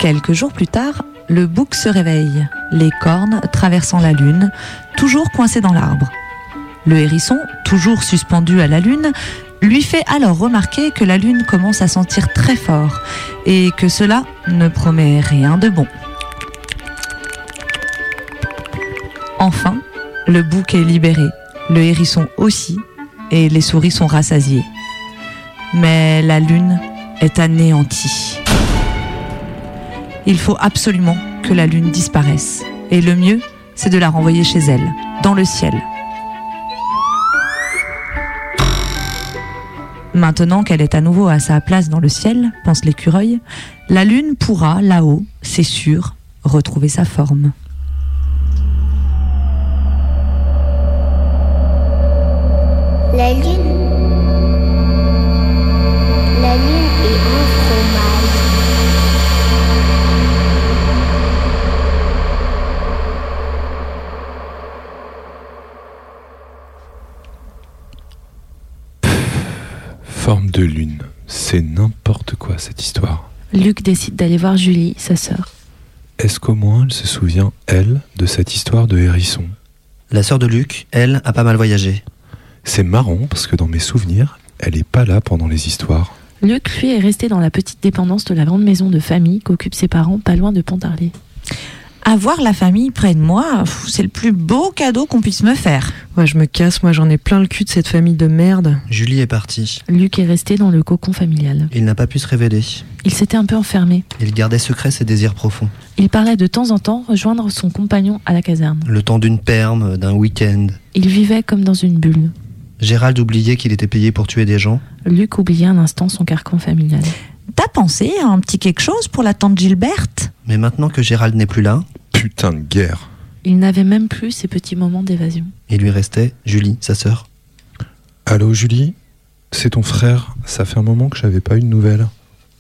S10: Quelques jours plus tard, le bouc se réveille, les cornes traversant la lune, toujours coincé dans l'arbre. Le hérisson, toujours suspendu à la lune, lui fait alors remarquer que la lune commence à sentir très fort et que cela ne promet rien de bon. Enfin, le bouc est libéré, le hérisson aussi, et les souris sont rassasiées. Mais la lune est anéantie. Il faut absolument que la lune disparaisse. Et le mieux, c'est de la renvoyer chez elle, dans le ciel. Maintenant qu'elle est à nouveau à sa place dans le ciel, pense l'écureuil, la lune pourra, là-haut, c'est sûr, retrouver sa forme.
S4: La lune.
S12: De lune. C'est n'importe quoi cette histoire.
S7: Luc décide d'aller voir Julie, sa sœur.
S12: Est-ce qu'au moins elle se souvient, elle, de cette histoire de hérisson?
S3: La sœur de Luc, elle, a pas mal voyagé.
S12: C'est marrant parce que dans mes souvenirs, elle est pas là pendant les histoires.
S7: Luc, lui, est resté dans la petite dépendance de la grande maison de famille qu'occupent ses parents, pas loin de Pontarlier.
S10: Avoir la famille près de moi, c'est le plus beau cadeau qu'on puisse me faire.
S6: Ouais, je me casse, moi j'en ai plein le cul de cette famille de merde.
S3: Julie est partie.
S7: Luc est resté dans le cocon familial.
S3: Il n'a pas pu se révéler.
S7: Il s'était un peu enfermé.
S3: Il gardait secret ses désirs profonds.
S7: Il parlait de temps en temps rejoindre son compagnon à la caserne.
S3: Le temps d'une perme, d'un week-end.
S7: Il vivait comme dans une bulle.
S3: Gérald oubliait qu'il était payé pour tuer des gens.
S7: Luc oubliait un instant son carcan familial.
S10: T'as pensé à un petit quelque chose pour la tante Gilberte?
S3: Mais maintenant que Gérald n'est plus là,
S12: Putain de guerre.
S7: Il n'avait même plus ces petits moments d'évasion.
S3: il lui restait Julie, sa sœur.
S12: Allô Julie? C'est ton frère. Ça fait un moment que j'avais pas eu de nouvelles.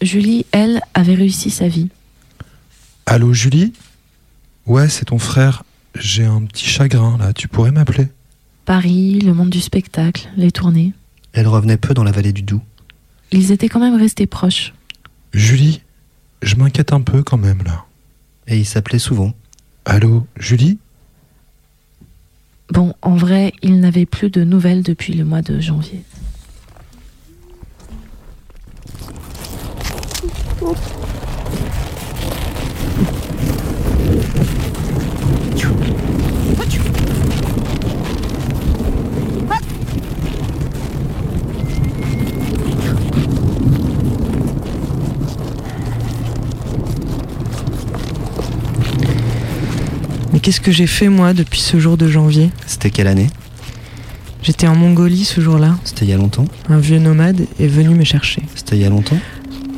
S7: Julie, elle, avait réussi sa vie.
S12: Allô Julie? Ouais, c'est ton frère. J'ai un petit chagrin là. Tu pourrais m'appeler?
S7: Paris, le monde du spectacle, les tournées.
S3: Elle revenait peu dans la vallée du Doubs.
S7: Ils étaient quand même restés proches.
S12: Julie Je m'inquiète un peu quand même là.
S3: Et il s'appelait souvent.
S12: Allô Julie?
S7: Bon, en vrai, il n'avait plus de nouvelles depuis le mois de janvier.
S6: Qu'est-ce que j'ai fait moi depuis ce jour de janvier
S3: C'était quelle année
S6: J'étais en Mongolie ce jour-là.
S3: C'était il y a longtemps
S6: Un vieux nomade est venu me chercher.
S3: C'était il y a longtemps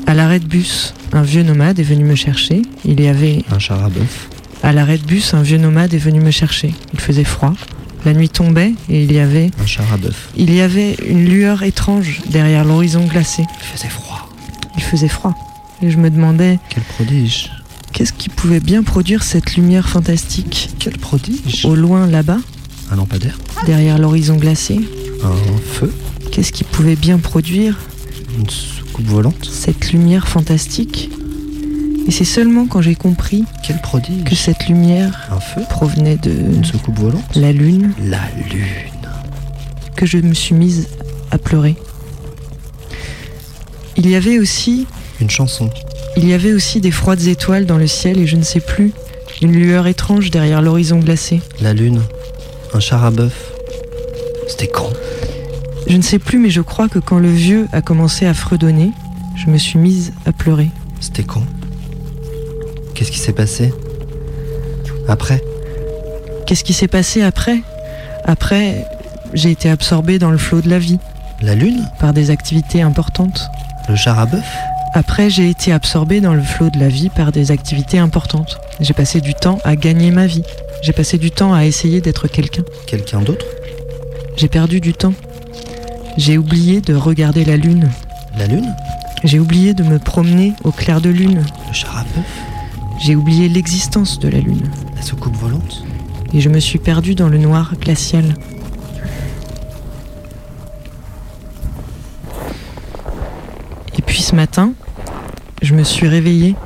S6: À l'arrêt de bus, un vieux nomade est venu me chercher. Il y avait
S3: Un char à bœuf.
S6: à l'arrêt de bus, un vieux nomade est venu me chercher. Il faisait froid. La nuit tombait et il y avait
S3: Un char à bœuf.
S6: il y avait une lueur étrange derrière l'horizon glacé.
S3: Il faisait froid.
S6: Il faisait froid. Et je me demandais
S3: Quel prodige.
S6: Qu'est-ce qui pouvait bien produire cette lumière fantastique
S3: Quel prodige.
S6: au loin là-bas,
S3: Un lampadaire.
S6: derrière l'horizon glacé.
S3: Un feu.
S6: Qu'est-ce qui pouvait bien produire
S3: Une soucoupe volante.
S6: cette lumière fantastique Et c'est seulement quand j'ai compris
S3: Quel prodige.
S6: que cette lumière
S3: Un feu.
S6: provenait de
S3: Une soucoupe volante.
S6: la lune
S3: La lune.
S6: que je me suis mise à pleurer. Il y avait aussi,
S3: Une chanson.
S6: Il y avait aussi des froides étoiles dans le ciel et je ne sais plus, une lueur étrange derrière l'horizon glacé.
S3: La lune. Un char à bœuf. C'était quand?
S6: Je ne sais plus, mais je crois que quand le vieux a commencé à fredonner, je me suis mise à pleurer.
S3: C'était quand? Qu'est-ce qui s'est passé? Après?
S6: Qu'est-ce qui s'est passé après? Après, j'ai été absorbée dans le flot de la vie,
S3: La lune?
S6: Par des activités importantes.
S3: Le char à bœuf?
S6: Après, j'ai été absorbée dans le flot de la vie par des activités importantes. J'ai passé du temps à gagner ma vie. J'ai passé du temps à essayer d'être quelqu'un.
S3: Quelqu'un d'autre?
S6: J'ai perdu du temps. J'ai oublié de regarder la lune.
S3: La lune?
S6: J'ai oublié de me promener au clair de lune.
S3: Le char à
S6: J'ai oublié l'existence de la lune.
S3: La soucoupe volante?
S6: Et je me suis perdu dans le noir glacial. Ce matin, je me suis réveillée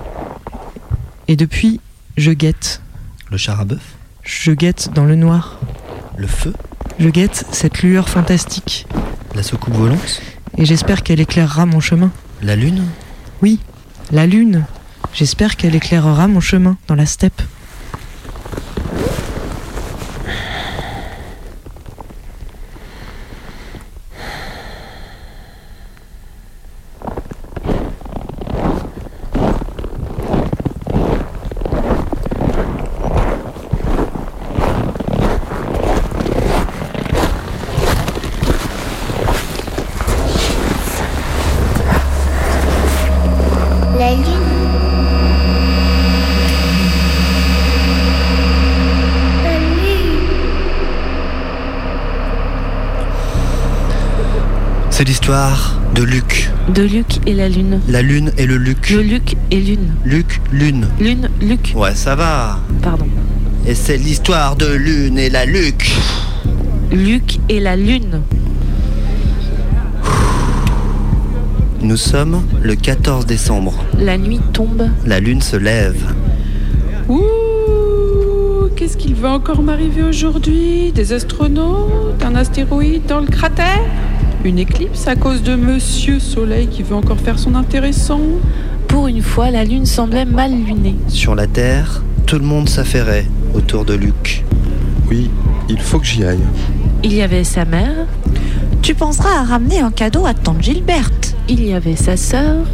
S6: Et depuis, je guette.
S3: Le char à bœuf
S6: Je guette dans le noir.
S3: Le feu
S6: Je guette cette lueur fantastique.
S3: La soucoupe volante
S6: Et j'espère qu'elle éclairera mon chemin.
S3: La lune
S6: Oui, la lune. J'espère qu'elle éclairera mon chemin dans la steppe.
S4: La lune. La lune.
S3: C'est l'histoire de Luc.
S7: De Luc et la lune.
S3: La lune et le Luc.
S7: Le Luc et lune.
S3: Luc, lune.
S7: Lune, Luc.
S3: Ouais, ça va.
S7: Pardon.
S3: Et c'est l'histoire de Lune et la Luc.
S7: Luc et la lune.
S3: Nous sommes le 14 décembre.
S7: La nuit tombe.
S3: La lune se lève.
S9: Ouh, qu'est-ce qu'il va encore m'arriver aujourd'hui? Des astronautes Un astéroïde dans le cratère? Une éclipse à cause de Monsieur Soleil qui veut encore faire son intéressant
S7: Pour une fois, la lune semblait mal lunée.
S3: Sur la Terre, tout le monde s'affairait autour de Luc.
S8: Oui, il faut que j'y aille.
S7: Il y avait sa mère.
S10: Tu penseras à ramener un cadeau à tante Gilberte.
S7: Il y avait sa sœur.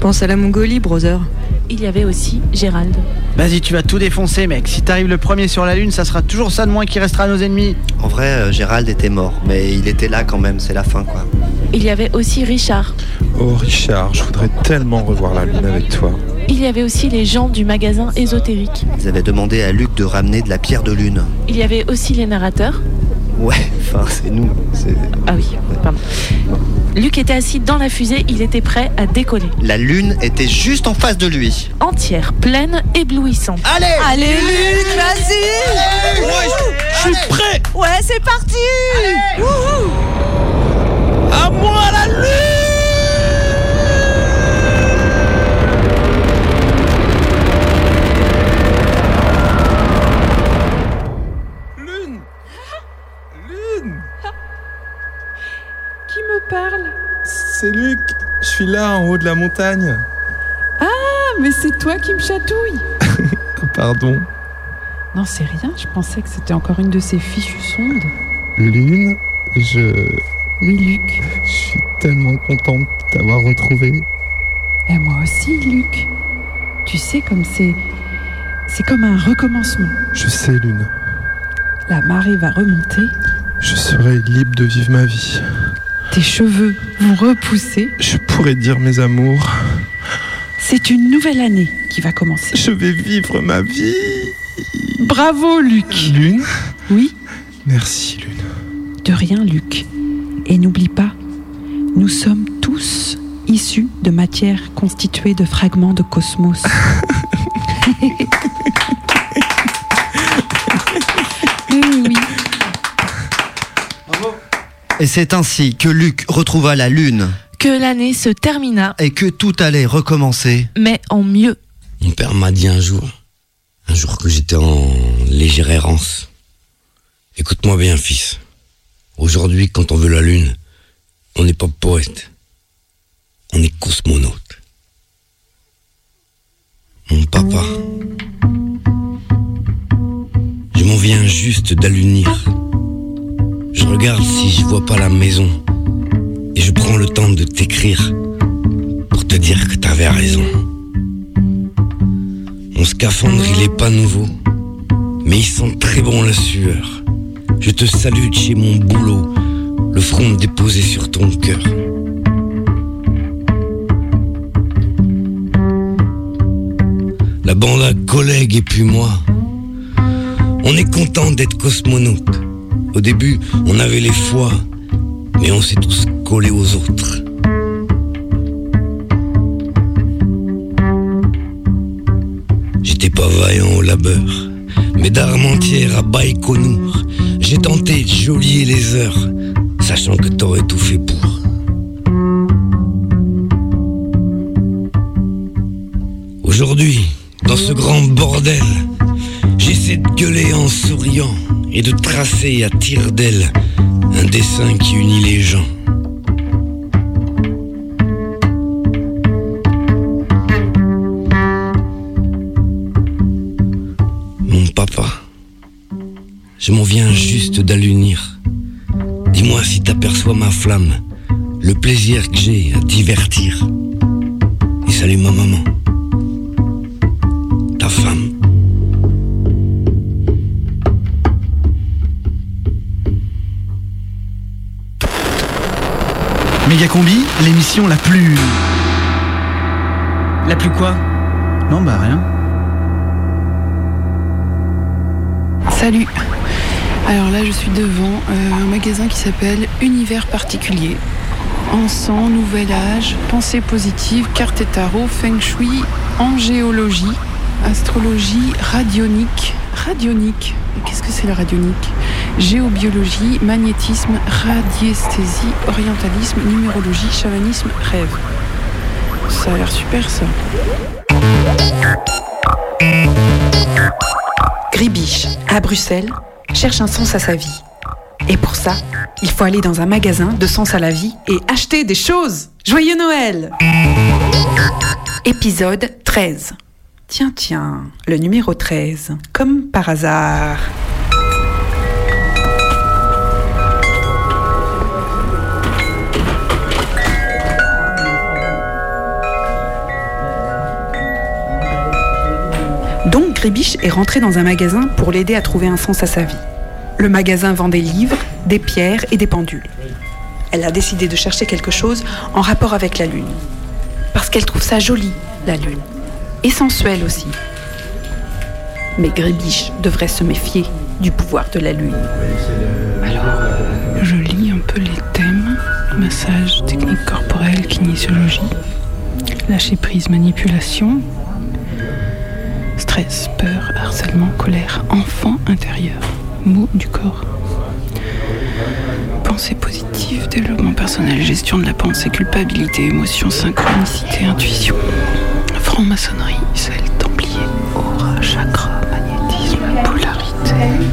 S6: Pense à la Mongolie, brother.
S7: Il y avait aussi Gérald.
S11: Vas-y, tu vas tout défoncer, mec. Si t'arrives le premier sur la lune, ça sera toujours ça de moins qui restera à nos ennemis.
S3: En vrai, euh, Gérald était mort, mais il était là quand même, c'est la fin quoi.
S7: Il y avait aussi Richard.
S8: Oh Richard, je voudrais tellement revoir la lune avec toi.
S7: Il y avait aussi les gens du magasin ésotérique.
S3: Ils avaient demandé à Luc de ramener de la pierre de lune.
S7: Il y avait aussi les narrateurs.
S3: Ouais, enfin, c'est nous. c'est-
S7: Ah oui, pardon. Luc était assis dans la fusée, il était prêt à décoller.
S3: La lune était juste en face de lui.
S7: Entière, pleine, éblouissante.
S3: Allez
S10: Allez Luc, vas-y
S19: Je suis prêt
S10: Ouais, c'est parti Wouhou
S8: suis là, en haut de la montagne.
S9: Ah, mais c'est toi qui me chatouille (laughs)
S8: Pardon.
S9: Non, c'est rien, je pensais que c'était encore une de ces fichues sondes.
S8: Lune, je...
S9: Oui, Luc.
S8: Je suis tellement content de t'avoir retrouvé.
S9: Et moi aussi, Luc. Tu sais, comme c'est. C'est comme un recommencement.
S8: Je sais, Lune.
S9: La marée va remonter,
S8: Je serai libre de vivre ma vie.
S9: Tes cheveux vont repousser.
S8: Je pourrais dire mes amours.
S9: C'est une nouvelle année qui va commencer.
S8: Je vais vivre ma vie.
S9: Bravo, Luc.
S8: Lune
S9: Oui,
S8: Merci, Lune.
S9: de rien, Luc. Et n'oublie pas, nous sommes tous issus de matière constituée de fragments de cosmos. (laughs)
S3: Et c'est ainsi que Luc retrouva la lune
S7: Que l'année se termina,
S3: et que tout allait recommencer.
S7: mais en mieux.
S21: Mon père m'a dit un jour, un jour que j'étais en légère errance. Écoute-moi bien, fils. Aujourd'hui, quand on veut la lune, on n'est pas poète. On est cosmonaute. Mon papa. Je m'en viens juste d'allunir. Je regarde si je vois pas la maison. Et je prends le temps de t'écrire pour te dire que t'avais raison. Mon scaphandre, il est pas nouveau, mais il sent très bon la sueur. Je te salue de chez mon boulot, le front déposé sur ton cœur. La bande à collègues et puis moi, on est content d'être cosmonaute. Au début, on avait les foies, mais on s'est tous collés aux autres. J'étais pas vaillant au labeur, mais d'Armentière à Baïkonour, j'ai tenté de jolier les heures, sachant que t'aurais tout fait pour. Aujourd'hui, Dans ce grand bordel, j'essaie de gueuler en souriant et de tracer à tire d'aile un dessin qui unit les gens. Mon papa, je m'en viens juste d'allunir. Dis-moi si t'aperçois ma flamme, le plaisir que j'ai à divertir. Et salut ma maman,
S11: Méga Combi, l'émission la plus.
S13: La plus quoi?
S11: Non, bah rien.
S22: Salut. Alors là, je suis devant euh, un magasin qui s'appelle Univers particulier. Encens, Nouvel Âge, Pensée positive, carte et tarot, Feng Shui, Angéologie, Astrologie, Radionique. Radionique? Qu'est-ce que c'est la radionique? Géobiologie, magnétisme, radiesthésie, orientalisme, numérologie, chamanisme, rêve. Ça a l'air super ça.
S9: Gribiche, à Bruxelles, cherche un sens à sa vie. Et pour ça, il faut aller dans un magasin de sens à la vie et acheter des choses. Joyeux Noël Épisode 13. Tiens, tiens, le numéro 13. Comme par hasard. Donc Gribiche est rentré dans un magasin pour l'aider à trouver un sens à sa vie. Le magasin vend des livres, des pierres et des pendules. Elle a décidé de chercher quelque chose en rapport avec la lune. Parce qu'elle trouve ça joli, la lune. Et sensuelle aussi. Mais Gribiche devrait se méfier du pouvoir de la lune.
S22: Je lis un peu les thèmes massage, technique corporelle, kinésiologie, lâcher prise, manipulation, stress, peur, harcèlement, colère, enfant intérieur, mots du corps. Pensée positive, développement personnel, gestion de la pensée, culpabilité, émotion, synchronicité, intuition, franc-maçonnerie, sel, templier, aura, chakra, magnétisme, polarité,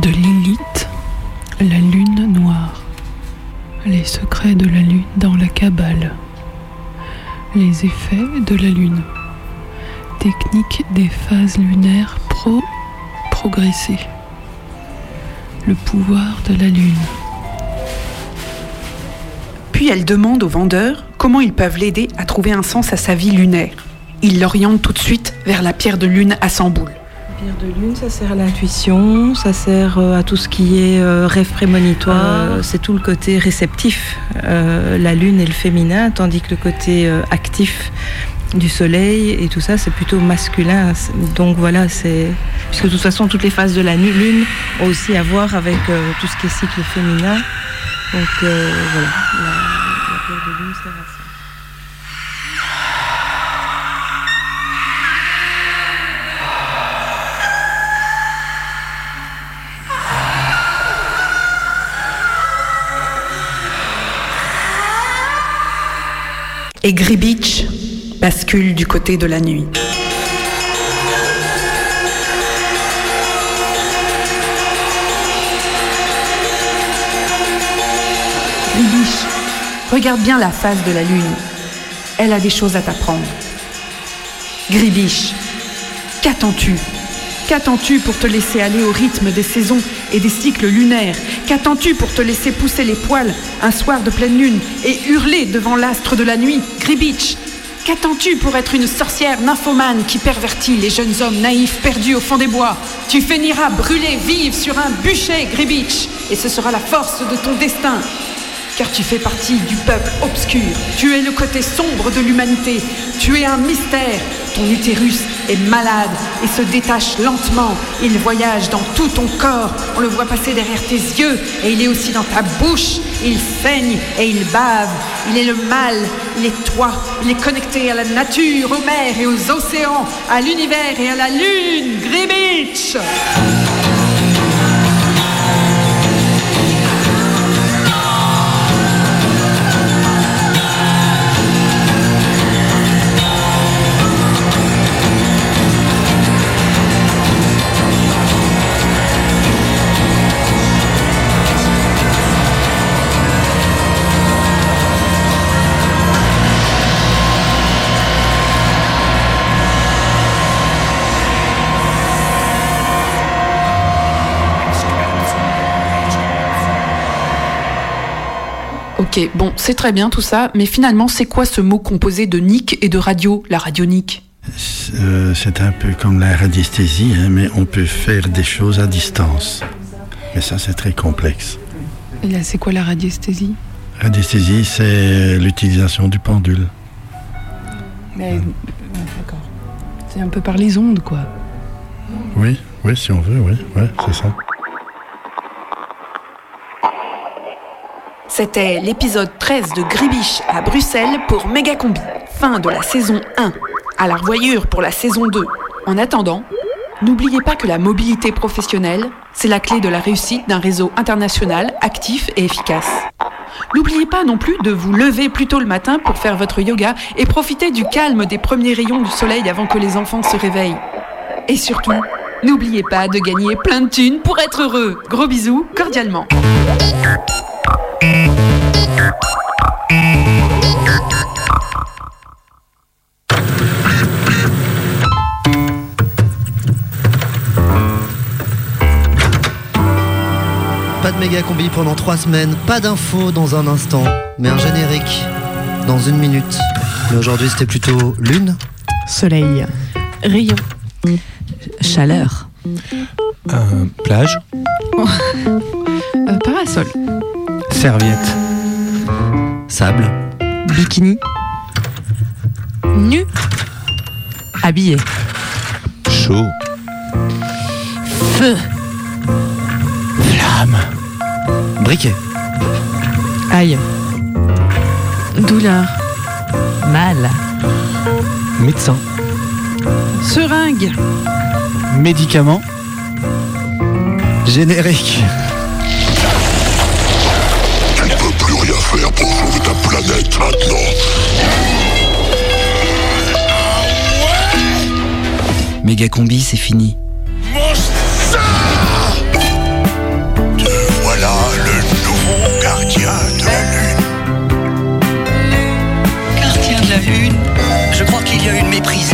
S22: de Lilith, la lune noire. Les secrets de la lune dans la cabale. Les effets de la lune. Technique des phases lunaires pro progressées. Le pouvoir de la lune.
S9: Puis elle demande aux vendeurs comment ils peuvent l'aider à trouver un sens à sa vie lunaire. Ils l'orientent tout de suite vers la pierre de lune à 100 boules.
S13: Pierre de lune, ça sert à l'intuition, ça sert euh, à tout ce qui est euh, rêve prémonitoire. Euh, c'est tout le côté réceptif. Euh, la lune est le féminin, tandis que le côté actif du soleil et tout ça, c'est plutôt masculin. Donc voilà, c'est. Puisque de toute façon, toutes les phases de la lune ont aussi à voir avec euh, tout ce qui est cycle féminin. Donc voilà, la, la pierre de lune sert à ça.
S9: Et Gribich bascule du côté de la nuit. Gribich, regarde bien la face de la lune. Elle a des choses à t'apprendre. Gribich, qu'attends-tu? Qu'attends-tu pour te laisser aller au rythme des saisons et des cycles lunaires Qu'attends-tu pour te laisser pousser les poils un soir de pleine lune et hurler devant l'astre de la nuit Gribich Qu'attends-tu pour être une sorcière nymphomane qui pervertit les jeunes hommes naïfs perdus au fond des bois? Tu finiras brûlée vive sur un bûcher, Gribich, et ce sera la force de ton destin. Car tu fais partie du peuple obscur. Tu es le côté sombre de l'humanité. Tu es un mystère. Ton utérus est malade et se détache lentement. Il voyage dans tout ton corps. On le voit passer derrière tes yeux et il est aussi dans ta bouche. Il saigne et il bave. Il est le mal. Il est toi. Il est connecté à la nature, aux mers et aux océans, à l'univers et à la lune. Gribbitch
S23: Ok, bon, c'est très bien tout ça, mais finalement, c'est quoi ce mot composé de nick et de radio, la radionique
S16: Euh, c'est un peu comme la radiesthésie, hein, mais on peut faire des choses à distance. Mais ça, c'est très complexe.
S23: Et là, c'est quoi la radiesthésie?
S16: Radiesthésie, c'est l'utilisation du pendule.
S23: Mais, d'accord. C'est un peu par les ondes, quoi.
S16: Oui, oui, si on veut, oui, ouais, c'est ça.
S9: C'était l'épisode 13 de Gribiche à Bruxelles pour Megacombi. Fin de la saison 1. À la revoyure pour la saison 2. En attendant, n'oubliez pas que la mobilité professionnelle, c'est la clé de la réussite d'un réseau international actif et efficace. N'oubliez pas non plus de vous lever plus tôt le matin pour faire votre yoga et profiter du calme des premiers rayons du soleil avant que les enfants se réveillent. Et surtout, n'oubliez pas de gagner plein de thunes pour être heureux. Gros bisous, cordialement.
S3: Pas de méga combi pendant trois semaines, pas d'infos dans un instant, mais un générique dans une minute. Mais aujourd'hui c'était plutôt lune.
S6: Soleil.
S7: Rayon.
S10: Chaleur.
S11: plage. (laughs)
S23: Euh, parasol.
S11: Serviette.
S3: Sable.
S6: Bikini.
S7: Nu.
S10: Habillé.
S11: Chaud.
S7: Feu.
S11: Flamme.
S3: Briquet.
S6: Aïe.
S7: Douleur.
S10: Mal.
S11: Médecin.
S23: Seringue.
S11: Médicament.
S3: Générique.
S18: Faire pour sauver ta planète maintenant.
S24: Méga combi, c'est fini.
S18: Voilà le nouveau gardien de la Lune.
S24: Gardien de la Lune Je crois qu'il y a une méprise.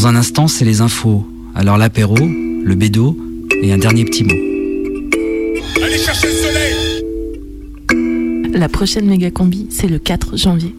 S24: Dans un instant, c'est les infos. Alors l'apéro, le bédo et un dernier petit mot.
S18: Allez chercher le soleil
S7: La prochaine méga combi, c'est le 4 janvier.